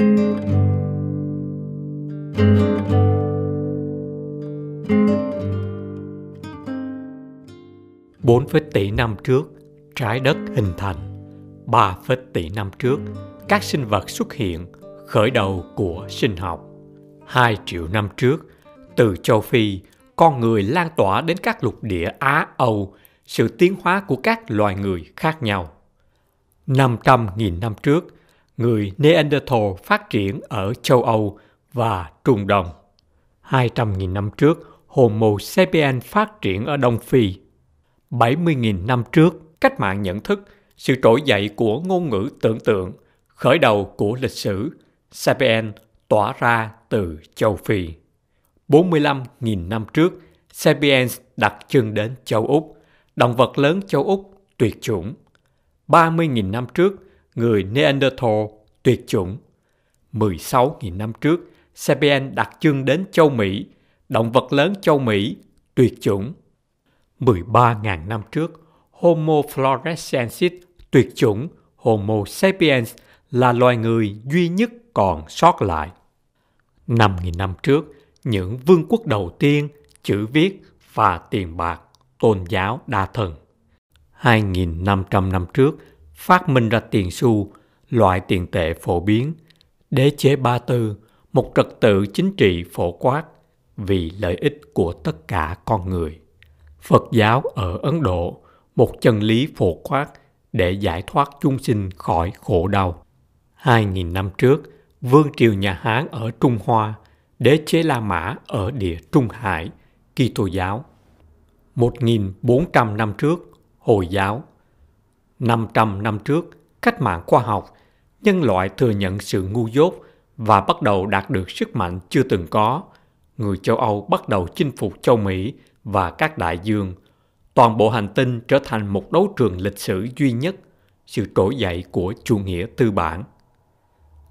4 tỷ năm trước, trái đất hình thành. 3 tỷ năm trước, các sinh vật xuất hiện, khởi đầu của sinh học. 2 triệu năm trước, từ châu Phi, con người lan tỏa đến các lục địa Á, Âu, sự tiến hóa của các loài người khác nhau. 500.000 năm trước, người Neanderthal phát triển ở châu Âu và Trung Đông. 200.000 năm trước, Homo sapiens phát triển ở Đông Phi. 70.000 năm trước, cách mạng nhận thức, sự trỗi dậy của ngôn ngữ tưởng tượng, khởi đầu của lịch sử, Sapiens tỏa ra từ châu Phi. 45.000 năm trước, Sapiens đặt chân đến châu Úc, động vật lớn châu Úc tuyệt chủng. 30.000 năm trước, người Neanderthal tuyệt chủng. 16.000 năm trước, Sapiens đặt chân đến châu Mỹ, động vật lớn châu Mỹ tuyệt chủng. 13.000 năm trước, Homo florescensis tuyệt chủng Homo sapiens là loài người duy nhất còn sót lại. 5.000 năm trước, những vương quốc đầu tiên, chữ viết và tiền bạc, tôn giáo đa thần. 2.500 năm trước, phát minh ra tiền xu, loại tiền tệ phổ biến, đế chế ba tư, một trật tự chính trị phổ quát vì lợi ích của tất cả con người. Phật giáo ở Ấn Độ, một chân lý phổ quát để giải thoát chúng sinh khỏi khổ đau. 2.000 năm trước, Vương triều nhà Hán ở Trung Hoa, đế chế La Mã ở địa Trung Hải, Kitô giáo. 1.400 năm trước, Hồi giáo. 500 năm trước, cách mạng khoa học, nhân loại thừa nhận sự ngu dốt và bắt đầu đạt được sức mạnh chưa từng có. Người châu Âu bắt đầu chinh phục châu Mỹ và các đại dương. Toàn bộ hành tinh trở thành một đấu trường lịch sử duy nhất, sự trỗi dậy của chủ nghĩa tư bản.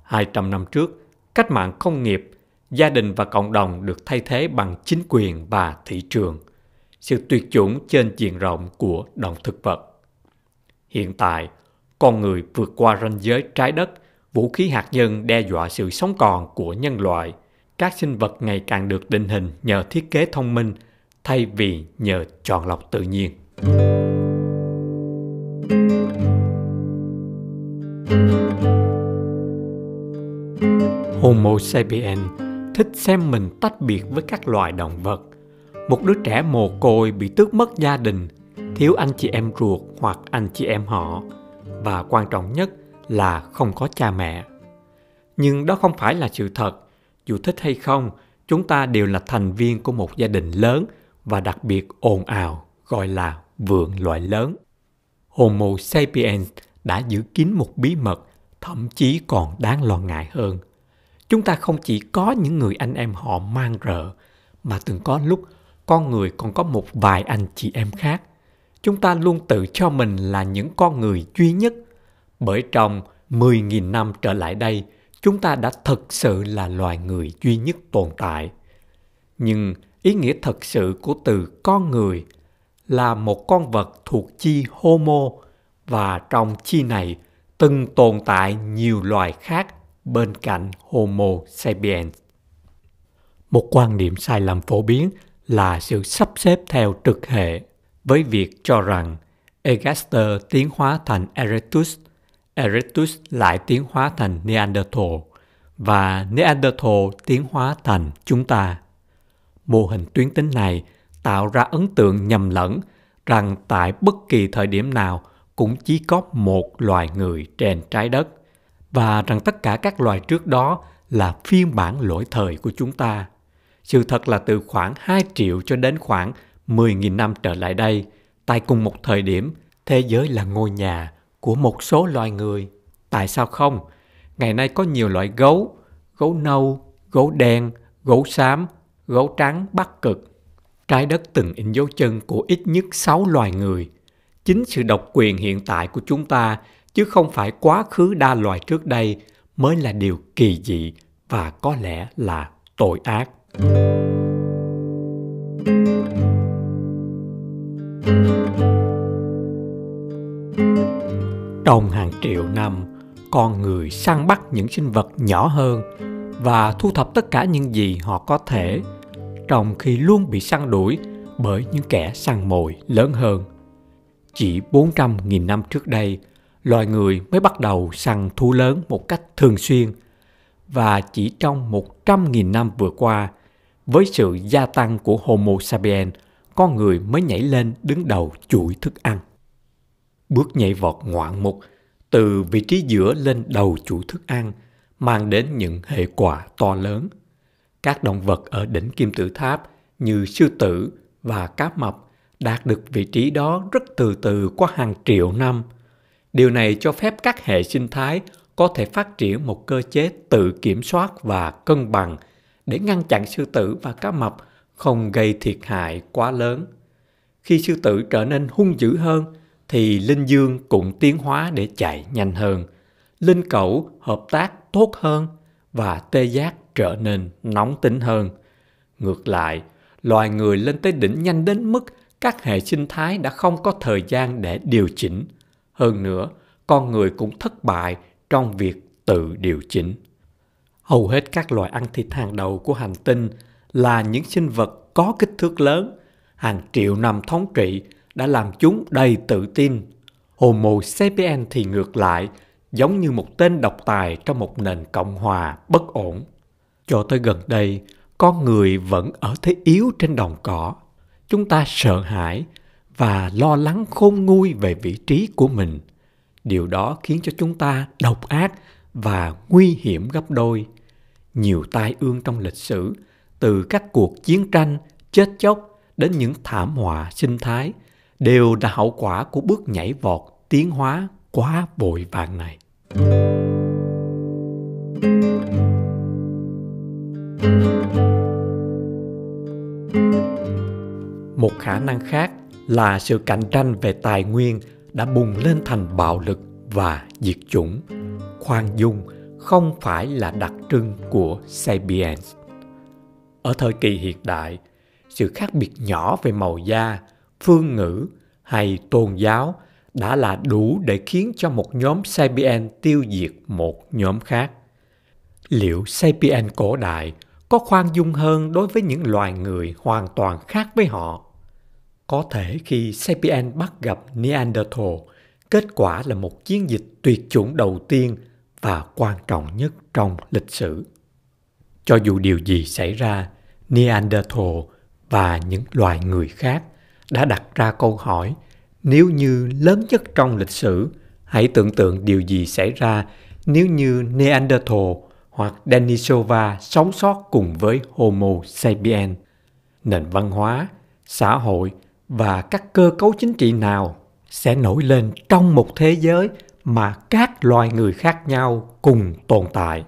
200 năm trước, cách mạng công nghiệp, gia đình và cộng đồng được thay thế bằng chính quyền và thị trường, sự tuyệt chủng trên diện rộng của động thực vật. Hiện tại, con người vượt qua ranh giới trái đất, vũ khí hạt nhân đe dọa sự sống còn của nhân loại. Các sinh vật ngày càng được định hình nhờ thiết kế thông minh thay vì nhờ chọn lọc tự nhiên. Homo sapiens thích xem mình tách biệt với các loài động vật. Một đứa trẻ mồ côi bị tước mất gia đình, thiếu anh chị em ruột hoặc anh chị em họ và quan trọng nhất là không có cha mẹ. Nhưng đó không phải là sự thật. Dù thích hay không, chúng ta đều là thành viên của một gia đình lớn và đặc biệt ồn ào gọi là vườn loại lớn. Homo sapiens đã giữ kín một bí mật thậm chí còn đáng lo ngại hơn. Chúng ta không chỉ có những người anh em họ mang rợ, mà từng có lúc con người còn có một vài anh chị em khác. Chúng ta luôn tự cho mình là những con người duy nhất, bởi trong 10.000 năm trở lại đây, chúng ta đã thực sự là loài người duy nhất tồn tại. Nhưng ý nghĩa thật sự của từ con người là một con vật thuộc chi homo và trong chi này từng tồn tại nhiều loài khác bên cạnh Homo sapiens. Một quan niệm sai lầm phổ biến là sự sắp xếp theo trực hệ với việc cho rằng Egaster tiến hóa thành Erectus, Erectus lại tiến hóa thành Neanderthal và Neanderthal tiến hóa thành chúng ta. Mô hình tuyến tính này tạo ra ấn tượng nhầm lẫn rằng tại bất kỳ thời điểm nào cũng chỉ có một loài người trên trái đất và rằng tất cả các loài trước đó là phiên bản lỗi thời của chúng ta. Sự thật là từ khoảng 2 triệu cho đến khoảng 10.000 năm trở lại đây, tại cùng một thời điểm, thế giới là ngôi nhà của một số loài người. Tại sao không? Ngày nay có nhiều loại gấu, gấu nâu, gấu đen, gấu xám, gấu trắng bắc cực. Trái đất từng in dấu chân của ít nhất 6 loài người. Chính sự độc quyền hiện tại của chúng ta chứ không phải quá khứ đa loài trước đây mới là điều kỳ dị và có lẽ là tội ác. Trong hàng triệu năm, con người săn bắt những sinh vật nhỏ hơn và thu thập tất cả những gì họ có thể trong khi luôn bị săn đuổi bởi những kẻ săn mồi lớn hơn. Chỉ 400.000 năm trước đây, loài người mới bắt đầu săn thú lớn một cách thường xuyên và chỉ trong 100.000 năm vừa qua, với sự gia tăng của Homo sapiens, con người mới nhảy lên đứng đầu chuỗi thức ăn. Bước nhảy vọt ngoạn mục từ vị trí giữa lên đầu chủ thức ăn, mang đến những hệ quả to lớn. Các động vật ở đỉnh kim tự tháp như sư tử và cá mập đạt được vị trí đó rất từ từ qua hàng triệu năm. Điều này cho phép các hệ sinh thái có thể phát triển một cơ chế tự kiểm soát và cân bằng để ngăn chặn sư tử và cá mập không gây thiệt hại quá lớn. Khi sư tử trở nên hung dữ hơn thì linh dương cũng tiến hóa để chạy nhanh hơn. Linh cẩu hợp tác tốt hơn và tê giác trở nên nóng tính hơn. Ngược lại, loài người lên tới đỉnh nhanh đến mức các hệ sinh thái đã không có thời gian để điều chỉnh. Hơn nữa, con người cũng thất bại trong việc tự điều chỉnh. Hầu hết các loài ăn thịt hàng đầu của hành tinh là những sinh vật có kích thước lớn. Hàng triệu năm thống trị đã làm chúng đầy tự tin. Homo sapiens thì ngược lại, giống như một tên độc tài trong một nền cộng hòa bất ổn. Cho tới gần đây, con người vẫn ở thế yếu trên đồng cỏ. Chúng ta sợ hãi và lo lắng khôn nguôi về vị trí của mình. Điều đó khiến cho chúng ta độc ác và nguy hiểm gấp đôi. Nhiều tai ương trong lịch sử, từ các cuộc chiến tranh, chết chóc đến những thảm họa sinh thái, đều là hậu quả của bước nhảy vọt tiến hóa quá vội vàng này. Một khả năng khác là sự cạnh tranh về tài nguyên đã bùng lên thành bạo lực và diệt chủng. Khoan dung không phải là đặc trưng của Sapiens. Ở thời kỳ hiện đại, sự khác biệt nhỏ về màu da, phương ngữ hay tôn giáo đã là đủ để khiến cho một nhóm Sapien tiêu diệt một nhóm khác. Liệu Sapien cổ đại có khoan dung hơn đối với những loài người hoàn toàn khác với họ? Có thể khi Sapien bắt gặp Neanderthal, kết quả là một chiến dịch tuyệt chủng đầu tiên và quan trọng nhất trong lịch sử. Cho dù điều gì xảy ra, Neanderthal và những loài người khác đã đặt ra câu hỏi nếu như lớn nhất trong lịch sử, hãy tưởng tượng điều gì xảy ra nếu như Neanderthal hoặc Denisova sống sót cùng với Homo sapiens. Nền văn hóa, xã hội và các cơ cấu chính trị nào sẽ nổi lên trong một thế giới mà các loài người khác nhau cùng tồn tại.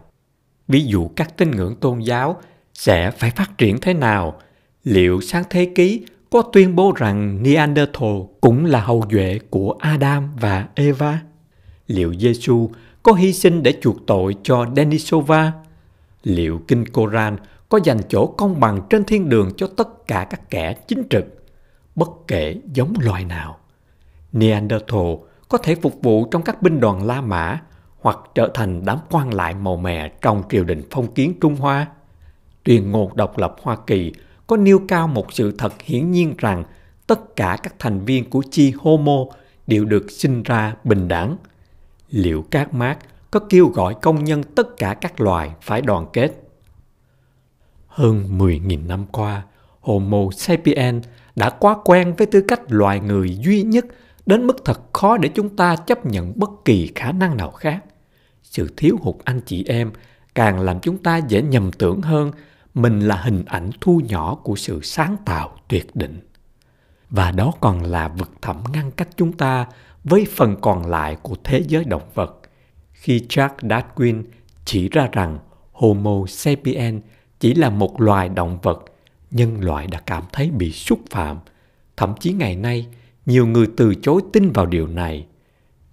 Ví dụ các tín ngưỡng tôn giáo sẽ phải phát triển thế nào? Liệu sáng thế ký có tuyên bố rằng Neanderthal cũng là hậu duệ của Adam và Eva? Liệu Giêsu có hy sinh để chuộc tội cho Denisova? Liệu Kinh Koran có dành chỗ công bằng trên thiên đường cho tất cả các kẻ chính trực, bất kể giống loài nào? Neanderthal có thể phục vụ trong các binh đoàn La Mã hoặc trở thành đám quan lại màu mè trong triều đình phong kiến Trung Hoa. Tuyên ngôn độc lập Hoa Kỳ có nêu cao một sự thật hiển nhiên rằng tất cả các thành viên của chi Homo đều được sinh ra bình đẳng. Liệu các mác có kêu gọi công nhân tất cả các loài phải đoàn kết? Hơn 10.000 năm qua, Homo sapiens đã quá quen với tư cách loài người duy nhất đến mức thật khó để chúng ta chấp nhận bất kỳ khả năng nào khác. Sự thiếu hụt anh chị em càng làm chúng ta dễ nhầm tưởng hơn mình là hình ảnh thu nhỏ của sự sáng tạo tuyệt định và đó còn là vực thẳm ngăn cách chúng ta với phần còn lại của thế giới động vật khi Jack Darwin chỉ ra rằng Homo sapiens chỉ là một loài động vật, nhân loại đã cảm thấy bị xúc phạm. Thậm chí ngày nay, nhiều người từ chối tin vào điều này.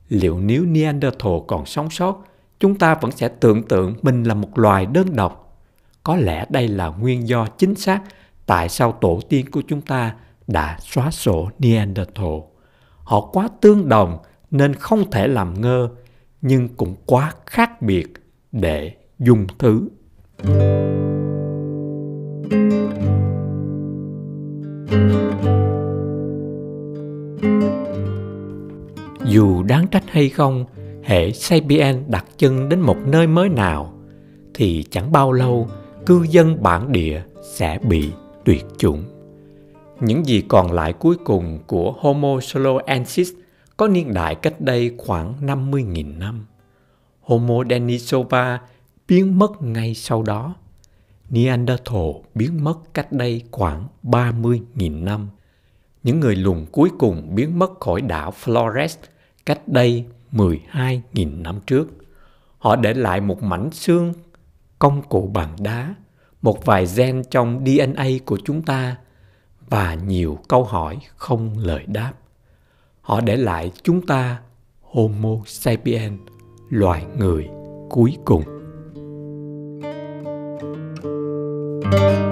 Liệu nếu Neanderthal còn sống sót, chúng ta vẫn sẽ tưởng tượng mình là một loài đơn độc có lẽ đây là nguyên do chính xác tại sao tổ tiên của chúng ta đã xóa sổ Neanderthal. Họ quá tương đồng nên không thể làm ngơ. nhưng cũng quá khác biệt để dung thứ dù đáng trách hay không, hệ sapien đặt chân đến một nơi mới nào thì chẳng bao lâu cư dân bản địa sẽ bị tuyệt chủng. Những gì còn lại cuối cùng của Homo soloensis có niên đại cách đây khoảng 50.000 năm. Homo denisova biến mất ngay sau đó. Neanderthal biến mất cách đây khoảng 30.000 năm. Những người lùn cuối cùng biến mất khỏi đảo Flores cách đây 12.000 năm trước. Họ để lại một mảnh xương, công cụ bằng đá, một vài gen trong DNA của chúng ta và nhiều câu hỏi không lời đáp. Họ để lại chúng ta Homo sapiens, loài người cuối cùng. thank you